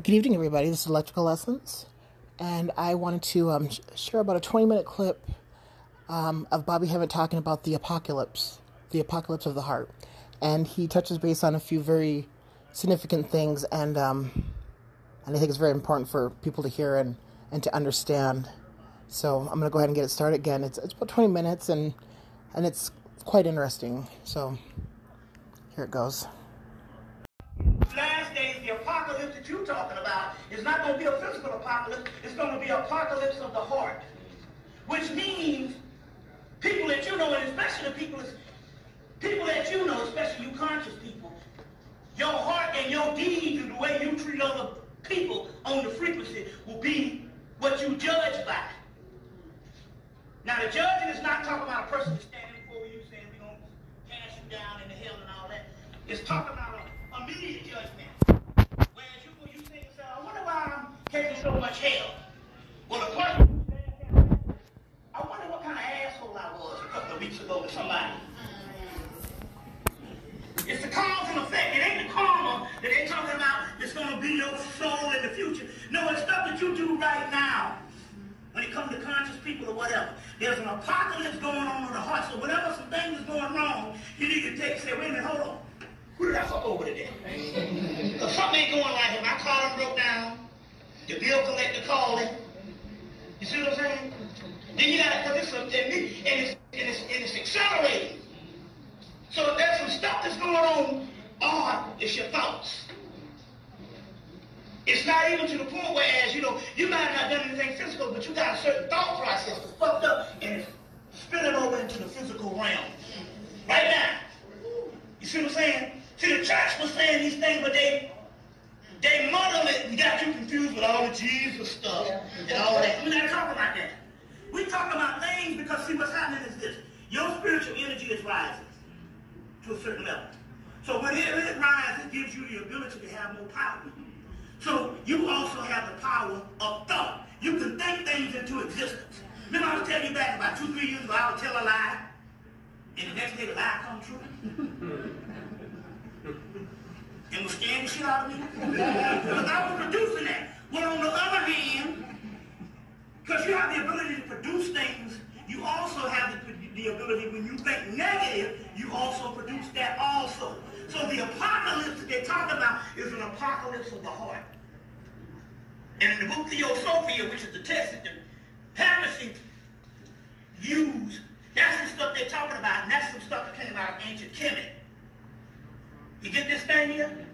Good evening, everybody. This is Electrical Lessons, and I wanted to um, share about a 20 minute clip um, of Bobby Hemmitt talking about the apocalypse, the apocalypse of the heart. And he touches base on a few very significant things, and, um, and I think it's very important for people to hear and, and to understand. So I'm going to go ahead and get it started again. It's, it's about 20 minutes, and, and it's quite interesting. So here it goes last days, the apocalypse that you're talking about is not going to be a physical apocalypse. It's going to be apocalypse of the heart, which means people that you know, and especially the people, people that you know, especially you conscious people, your heart and your deeds and the way you treat other people on the frequency will be what you judge by. Now, the judging is not talking about a person standing before you saying we're going to cast you down into hell and all that. It's talking about a immediate judgment. I'm so much hell. Well, the question I wonder what kind of asshole I was a couple of weeks ago to somebody. It's the cause and effect. It ain't the karma that they're talking about that's going to be your soul in the future. No, it's stuff that you do right now. When it comes to conscious people or whatever. There's an apocalypse going on in the heart. So whenever some things is going wrong, you need to take say, wait a minute, hold on. Who did I fuck over today? Because something ain't going right here. My car broke down. The bill collector called it. You see what I'm saying? Then you gotta, because it's, a, and it's, and, it's, and it's accelerating. So there's some stuff that's going on, oh, it's your thoughts. It's not even to the point where, as you know, you might have not done anything physical, but you got a certain thought process that's fucked up and it's spilling over into the physical realm. Right now. You see what I'm saying? See, the church was saying these things, but they they muddle it and got you confused with all the Jesus stuff and all that. We're not talking about that. We talk about things because, see, what's happening is this. Your spiritual energy is rising to a certain level. So when it, it rises, it gives you the ability to have more power. So you also have the power of thought. You can think things into existence. Remember I was telling you back about two, three years ago, I would tell a lie, and the next day the lie come true. and was scaring the shit out of me. because I was producing that. Well, on the other hand, because you have the ability to produce things, you also have the, the ability, when you think negative, you also produce that also. So the apocalypse that they talk about is an apocalypse of the heart. And in the book Theosophia, which is the text that the used, that's the stuff they're talking about, and that's some stuff that came out of ancient Kemet. You get this thing here?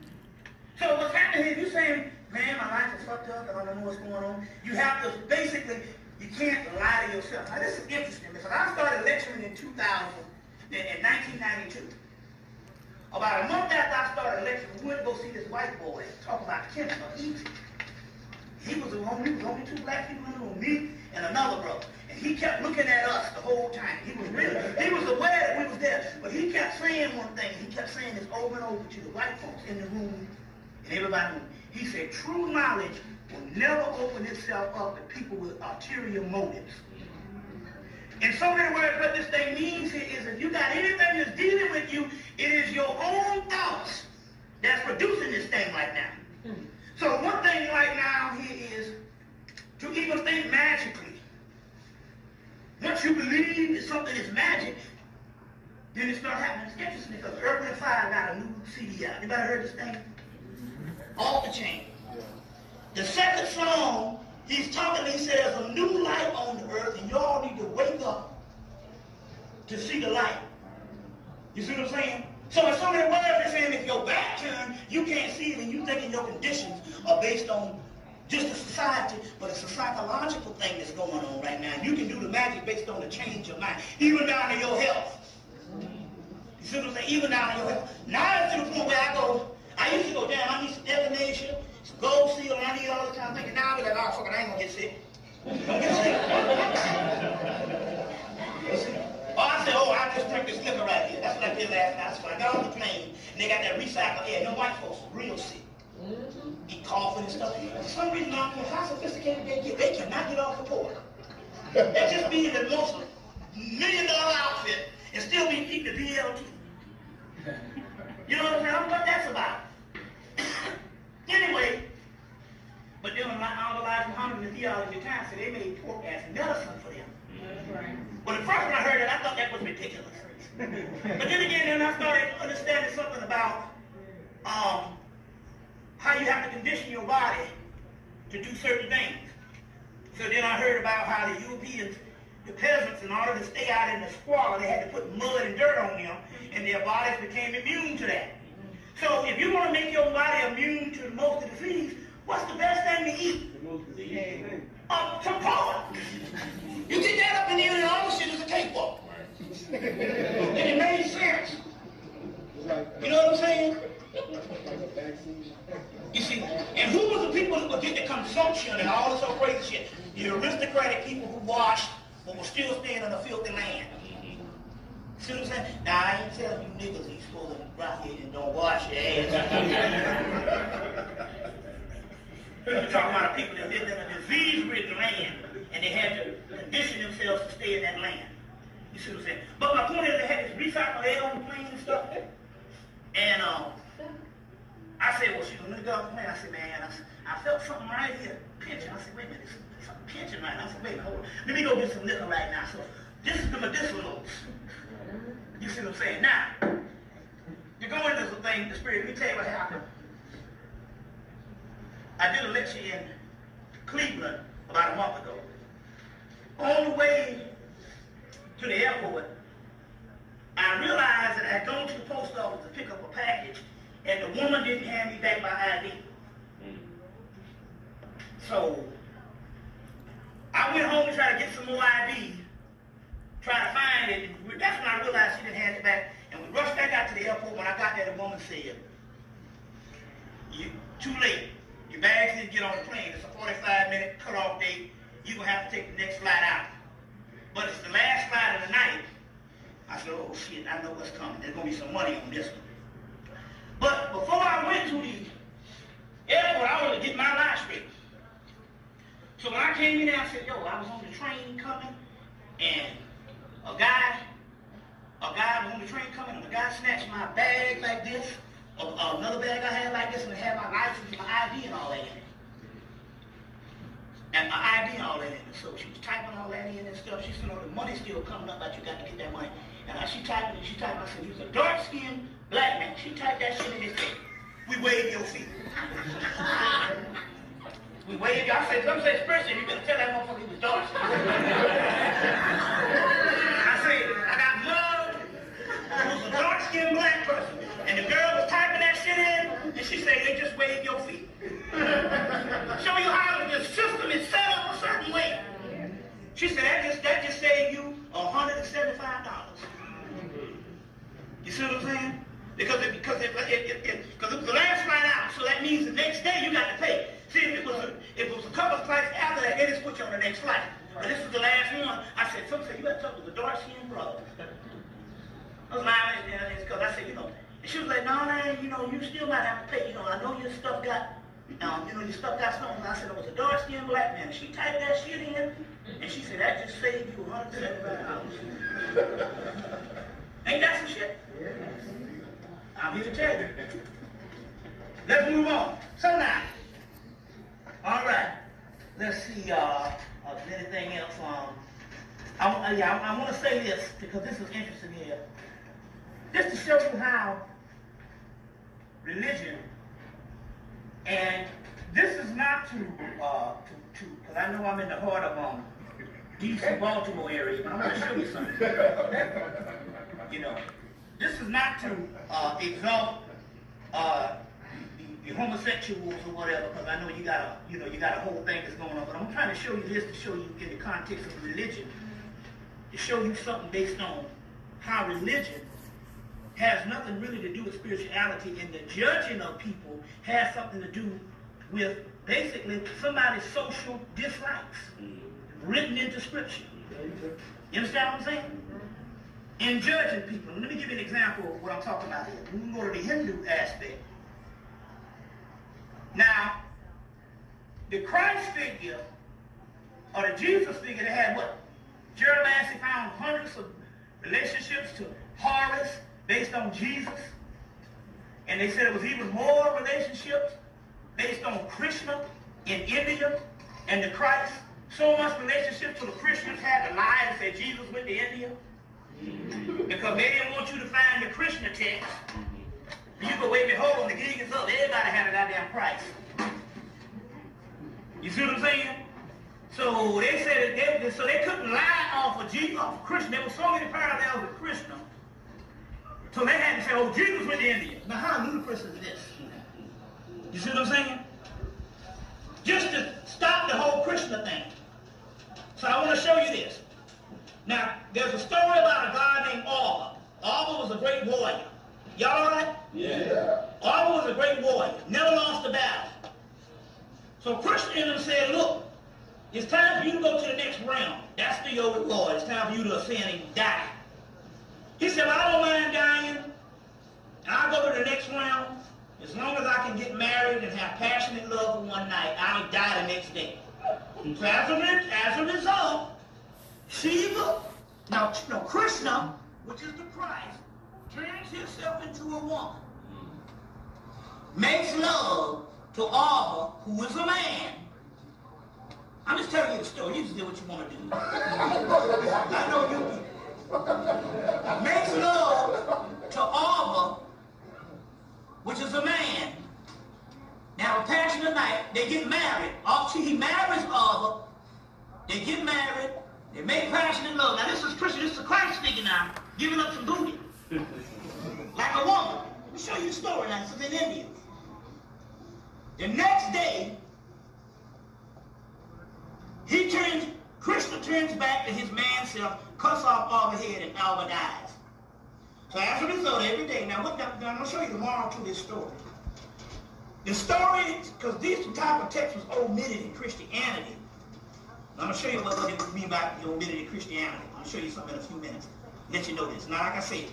So what's happening here, you're saying, man, my life is fucked up, I don't know what's going on. You have to, basically, you can't lie to yourself. Now, this is interesting, because I started lecturing in 2000, in, in 1992. About a month after I started lecturing, we went to go see this white boy talk about Kemet of Egypt. He was the only, was only two black people in the room, me and another brother. And he kept looking at us the whole time. He was really, he was aware that we was there. But he kept saying one thing. He kept saying this over and over to the white folks in the room and everybody. He said, true knowledge will never open itself up to people with ulterior motives. In so many words, what this thing means here is if you got anything that's dealing with you, it is your own thoughts that's producing this thing right now. So one thing right now here is to even think magically. Once you believe that something is magic, then it starts happening. It's interesting because and Fire got a new CD out. Anybody heard this thing? Off the chain. The second song, he's talking, he says, a new light on the earth, and y'all need to wake up to see the light. You see what I'm saying? So in so many words, they're saying if your back turned, you can't see it, and you thinking your conditions are based on just the society, but it's a psychological thing that's going on right now. You can do the magic based on the change of mind, even down to your health. You see what I'm saying? Even down to your health. Now it's to the point where I go, I used to go, damn, I need some divination, some gold seal, and I need all kind of thinking. Now I be like, oh, fuck it, I ain't gonna get sick. Don't get sick. Here. That's what I did last night. So I got on the plane, and they got that recycled air. No white folks, real sick. Mm-hmm. He coughing and stuff. For some reason, I don't care how sophisticated they get, they cannot get off the port. They just be in the most million dollar outfit and still be eating the BLT. You know what I'm saying? I don't know what that's about. anyway, but them, and I analyzed Muhammad in the theology of the time, said they made pork as medicine for them. Right. Well, the first when I heard that, I thought that was ridiculous. but then again, then I started understanding something about um, how you have to condition your body to do certain things. So then I heard about how the Europeans, the peasants, in order to stay out in the squalor, they had to put mud and dirt on them, and their bodies became immune to that. So if you want to make your body immune to most of the disease, what's the best thing to eat? Uh, some pork. You get that up in there and all the shit is a cakewalk. and it made sense. You know what I'm saying? You see, and who was the people that get the consumption and all this other crazy shit? The aristocratic people who washed but were still staying on the filthy land. See what I'm saying? Now, I ain't telling you niggas you supposed to rock here and don't wash your ass. We're talking about people that lived in a disease-ridden land and they had to condition themselves to stay in that land. You see what I'm saying? But my point is they had this recycled air on the plane and stuff. And um, I said, well, go off the plane. I said, man, I, said, I felt something right here, pinching. I said, wait a minute, there's something pinching right now. I said, wait a minute, hold on. Let me go get some liquor right now. So this is the medicinals. You see what I'm saying? Now, you go into the thing, the spirit, let me tell you what happened. I did a lecture in Cleveland about a month ago. On the way to the airport, I realized that I had gone to the post office to pick up a package, and the woman didn't hand me back my ID. So I went home to try to get some more ID, try to find it. That's when I realized she didn't hand it back. And we rushed back out to the airport. When I got there, the woman said, you too late. Your bags didn't get on the plane. It's a 45-minute cutoff date. You're going to have to take the next flight out. But it's the last flight of the night. I said, oh, shit, I know what's coming. There's going to be some money on this one. But before I went to the airport, I wanted to get my life straight. So when I came in there, I said, yo, I was on the train coming, and a guy, a guy was on the train coming, and a guy snatched my bag like this, another bag I had like this, and it had my license and my ID and all that in it. And my ID and all that in it. So she was typing all that in and stuff. She said, oh, the money's still coming up, but you got to get that money. And she typed it, she typed, I said, he was a dark-skinned black man. She typed that shit in his face. We wave your feet. we wave you. I said, some say expression, you better tell that motherfucker he was dark. I said, I got love. Who's a dark-skinned black person. And the girl was typing that shit in, and she said, they just wave your feet. Show you how the system is set up a certain way. She said, that just, that just saved you $175. You see what I'm saying? Because it, because it, it, it, because it was the last flight out, so that means the next day you got to pay. See, if it was a, if it was a couple of flights after that, they just put you on the next flight. But this is the last one. I said, some said, you got to talk to the dark-skinned brother. I was laughing because I said, you know, she was like, no, no, you know, you still might have to pay. You know, I know your stuff got, um, you know, your stuff got stolen. I said, it was a dark-skinned black man. She typed that shit in, and she said, that just saved you $175. Ain't that some shit? I'm here to tell you. Let's move on. So now, all right. Let's see. Uh, uh, anything else? Um, I, yeah, I, I want to say this because this is interesting here. Just to show you how religion, and this is not to, uh, to, because I know I'm in the heart of um, DC, Baltimore area, but I'm going to show you something. you know, this is not to uh, exalt uh, the, the, homosexuals or whatever, because I know you got a, you know, you got a whole thing that's going on. But I'm trying to show you this to show you in the context of religion, to show you something based on how religion has nothing really to do with spirituality, and the judging of people has something to do with basically somebody's social dislikes written into Scripture. You understand what I'm saying? In judging people. Let me give you an example of what I'm talking about here. We can go to the Hindu aspect. Now, the Christ figure, or the Jesus figure, they had what? Jeremiah found hundreds of relationships to Horus, based on Jesus. And they said it was even more relationships based on Krishna, in India and the Christ, so much relationship to the Christians had to lie and say Jesus went to India? Because they didn't want you to find the Krishna text. You go, wait a hold on, the gig is up. Everybody had a goddamn price. You see what I'm saying? So they said that they, so they couldn't lie off of Jesus, off of Krishna. There were so many parallels with Krishna. So they had to say, oh, Jesus went to India. Now how ludicrous is this? You see what I'm saying? Just to stop the whole Krishna thing. So I want to show you this. Now, there's a story about a guy named Arba. Arba was a great warrior. Y'all all right? Yeah. Arba was a great warrior. Never lost a battle. So Krishna said, look, it's time for you to go to the next realm. That's the yoke with Lord. It's time for you to ascend and die. He said, well, I don't mind dying. I'll go to the next round. As long as I can get married and have passionate love for one night, I'll die the next day. As a, as a result, Shiva, now, no, Krishna, which is the Christ, turns himself into a woman. Makes love to Arba, who is a man. I'm just telling you the story. You just do what you want to do. I know you Makes love to Arba, which is a man. Now, a passionate night, they get married. After he marries Arba, they get married, they make passionate love. Now, this is Krishna. This is Christ speaking now, giving up some booty. like a woman. Let me show you a story now. This is in India. The next day, he turns, Krishna turns back to his man self, cuts off all the head, and Arba dies. So as a result, every day, now what, I'm going to show you the moral to this story. The story, because this type of text was omitted in Christianity. I'm going to show you what, it mean by the omitted in Christianity. I'll show you something in a few minutes. Let you know this. Now, like I said,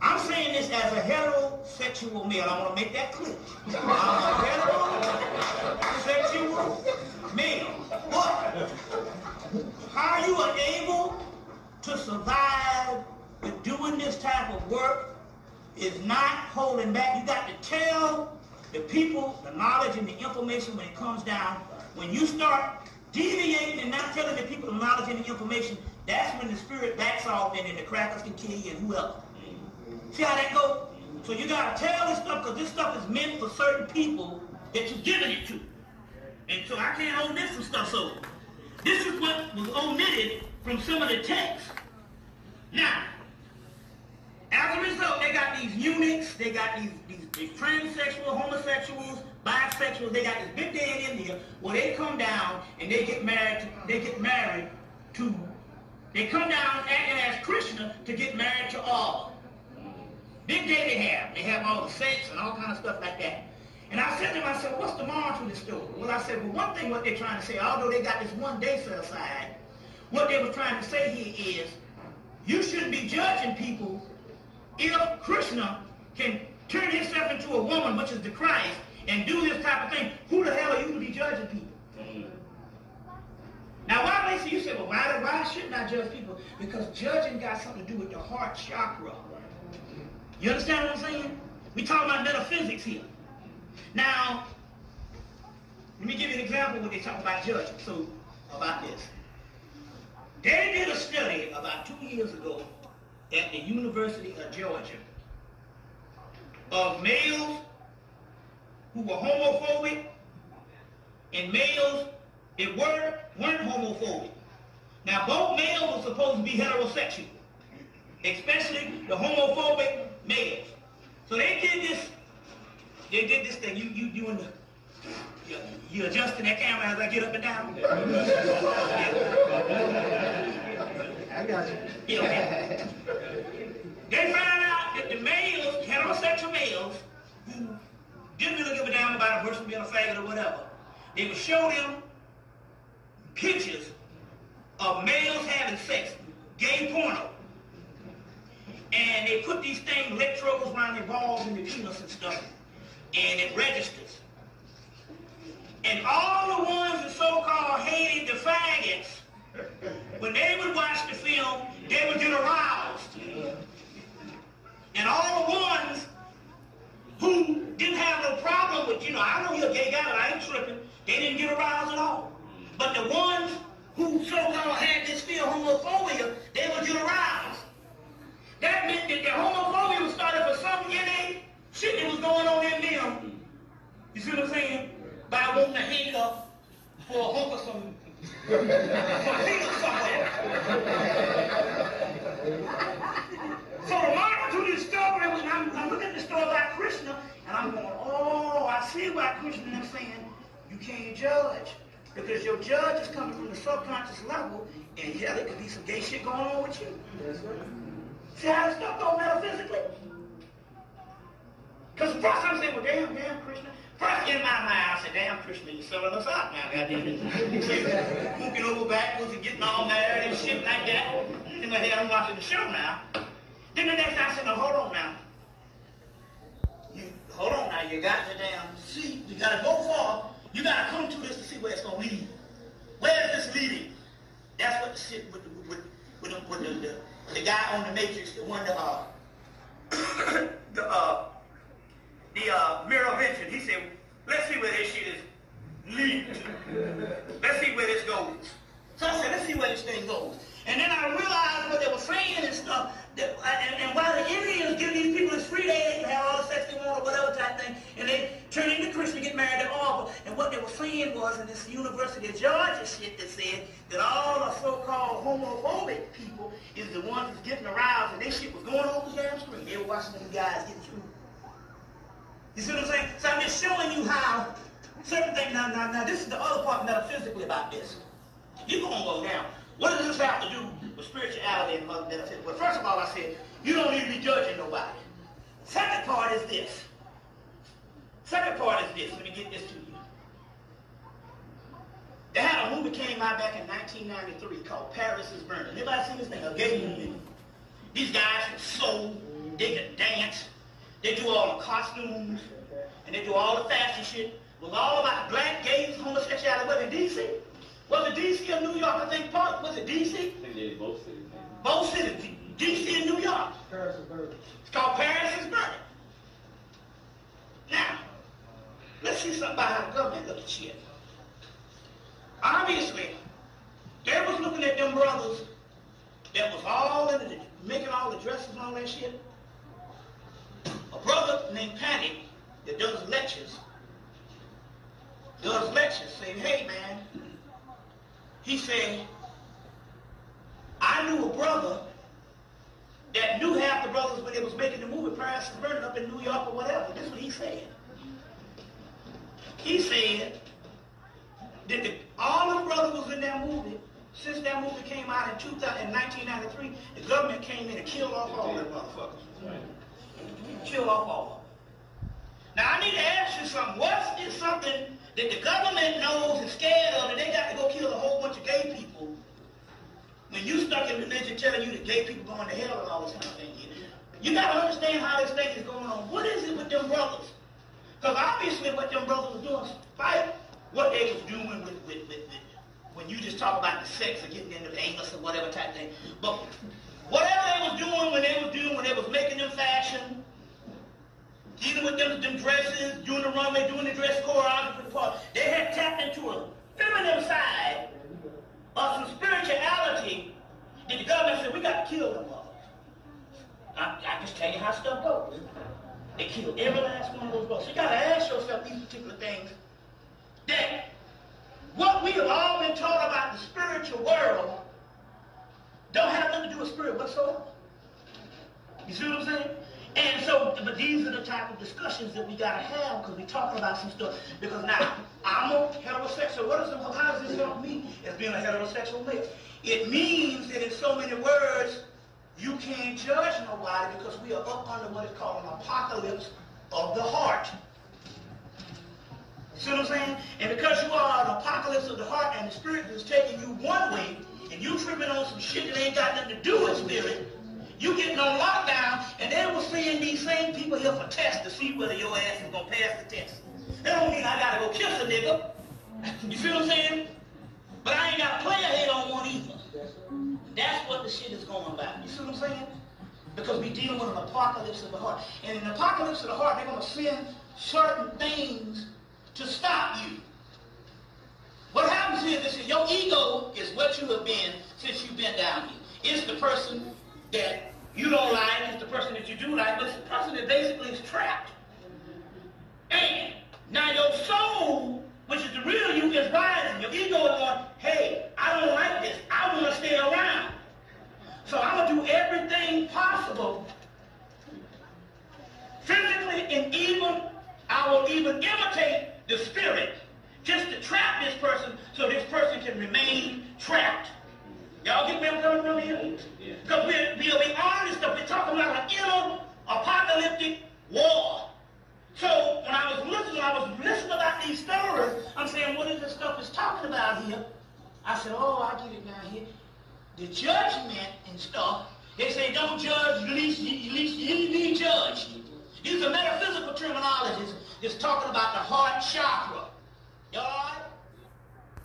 I'm saying this as a heterosexual male. I want to make that clear. I'm a heterosexual male. But how you are able to survive with doing this type of work is not holding back. You got to tell the people the knowledge and the information when it comes down. When you start deviating and not telling the people the knowledge and the information, that's when the spirit backs off and then the crackers can kill you and whoever. See how that goes? So you got to tell this stuff because this stuff is meant for certain people that you're giving it to. And so I can't omit some stuff. So this is what was omitted from some of the texts. Now, as a result, they got these eunuchs, they got these, these, these transsexual, homosexuals, bisexuals. They got this big day in India where they come down and they get married. To, they get married to. They come down acting as Krishna to get married to all. Big day they have. They have all the sex and all kind of stuff like that. And I said to myself, what's the moral to this story? Well, I said, well, one thing what they're trying to say, although they got this one day set aside, what they were trying to say here is, you shouldn't be judging people if Krishna can turn himself into a woman, which is the Christ, and do this type of thing. Who the hell are you to be judging people? Now, why may you say, well, why, why shouldn't I judge people? Because judging got something to do with the heart chakra. You understand what I'm saying? we talking about metaphysics here. Now, let me give you an example when they talk about judging. So, about this. They did a study about two years ago at the University of Georgia of males who were homophobic and males that were, weren't homophobic. Now, both males were supposed to be heterosexual, especially the homophobic males. So they did this, they did this thing. You, you doing the, you, you adjusting that camera as I get up and down? I got you. Yeah, okay. They found out that the males, heterosexual males, who didn't really give a damn about a person being a faggot or whatever, they would show them pictures of males having sex, gay porno. And they put these things, electrodes around their balls and their penis and stuff, and it registers. And all the ones that so-called hated the faggots, when they would watch the film, they would get aroused. And all the ones who didn't have no problem with, you know, I know you're a gay guy, but I ain't tripping. They didn't get aroused at all. But the ones who so-called had this fear of homophobia, they would get aroused. That meant that the homophobia was started for some innate shit that was going on in them. You see what I'm saying? By wanting to hang up for a hunk of some, some field somewhere. So the moral to this story was I'm, I'm looking at the story about Krishna, and I'm going, oh, I see why Krishna is saying you can't judge. Because your judge is coming from the subconscious level, and yeah, there could be some gay shit going on with you. See how this stuff go metaphysically? Because the first I'm saying, well, damn, damn, Krishna. First in my mind, I said, damn, Krishna, you're selling us out now, goddamn it. Moving over backwards and getting all married and shit like that. In my head, I'm watching the show now. Then the next I said, no, hold on now. You, hold on now, you got to damn see, you got to go far. You got to come to this to see where it's going to lead. Where is this leading? That's what the shit with, the, with, with, the, with the, the, the guy on the Matrix, the one that, uh, the, uh, the uh, mentioned. He said, let's see where this shit is to. Let's see where this goes. So I said, let's see where this thing goes. And then I realized what they were saying and stuff. That, and, and while the Indians give these people this free, they can have all the sex they want or whatever type thing, and they turn into Krishna, get married to Arbor. And what they were saying was in this University of Georgia shit that said that all the so-called homophobic people is the ones that's getting aroused, and they shit was going on the damn screen. They were watching them guys getting screwed. You see what I'm saying? So I'm just showing you how certain things. Now, now, now, this is the other part metaphysically about this. You're gonna go down. What does this have to do with spirituality and metaphysics? Well, first of all, I said you don't need to be judging nobody. Second part is this. Second part is this. Let me get this to you. They had a movie came out back in 1993 called Paris is Burning. Anybody seen this thing? A gay movie. These guys can sew, they can dance, they do all the costumes, and they do all the fashion shit. It was all about black, gays, homosexuality. Was it D.C.? Was it D.C. or New York? I think part. Was it D.C.? I think they both cities. Both cities, D.C. and New York. Paris is burning. It's called Paris is Burning. Now, let's see something about how the government look at shit. Obviously, they was looking at them brothers that was all in the, making all the dresses and all that shit. Brother named Patty that does lectures, does lectures saying, hey man, he said, I knew a brother that knew half the brothers when they was making the movie Paris is Burning up in New York or whatever. This is what he said. He said that the, all of the brothers was in that movie. Since that movie came out in, 2000, in 1993, the government came in and killed off all them motherfuckers. Killed off them. Now I need to ask you something. What is something that the government knows and scared of and they got to go kill a whole bunch of gay people when you stuck in religion telling you that gay people going to hell and all this kind of thing. You got to understand how this thing is going on. What is it with them brothers? Because obviously what them brothers was doing, despite what they was doing with, with, with, with when you just talk about the sex or getting into the anus or whatever type thing. But whatever they was doing when they was doing, when they was making them fashion, dealing with them, them dresses, doing the runway, doing the dress choreography part, they had tapped into a feminine side of some spirituality that the government said, we got to kill them all. I, I just tell you how stuff goes. They killed every last one of those. So you got to ask yourself these particular things that what we have all been taught about the spiritual world don't have nothing to do with spirit whatsoever. You see what I'm saying? And so, but these are the type of discussions that we gotta have because we're talking about some stuff. Because now, I'm a heterosexual. What is how does this help me as being a heterosexual male? It means that in so many words, you can't judge nobody because we are up under what is called an apocalypse of the heart. See what I'm saying? And because you are an apocalypse of the heart and the spirit is taking you one way, and you tripping on some shit that ain't got nothing to do with spirit, you getting on lockdown, and they will send these same people here for tests to see whether your ass is gonna pass the test. That don't mean I gotta go kiss a nigga. You see what I'm saying? But I ain't got a head on one either. That's what the shit is going about. You see what I'm saying? Because we're dealing with an apocalypse of the heart. And in the apocalypse of the heart, they're to send certain things to stop you. What happens is this, your ego is what you have been since you've been down here. It's the person that you don't like, it's the person that you do like, but it's the person that basically is trapped. And now your soul, which is the real you, is rising. Your ego is going, hey, I don't like this. I want to stay around. So I'm going to do everything possible, physically and even, I will even imitate the spirit just to trap this person so this person can remain trapped. Y'all get me I'm coming from here? Because we're, we'll be honest, if we're talking about an inner apocalyptic war. So when I was listening, I was listening about these stories. I'm saying, what is this stuff is talking about here? I said, oh, I get it now here. The judgment and stuff. They say don't judge, at least, at least you be judged. These are metaphysical terminologies. It's talking about the heart chakra. Y'all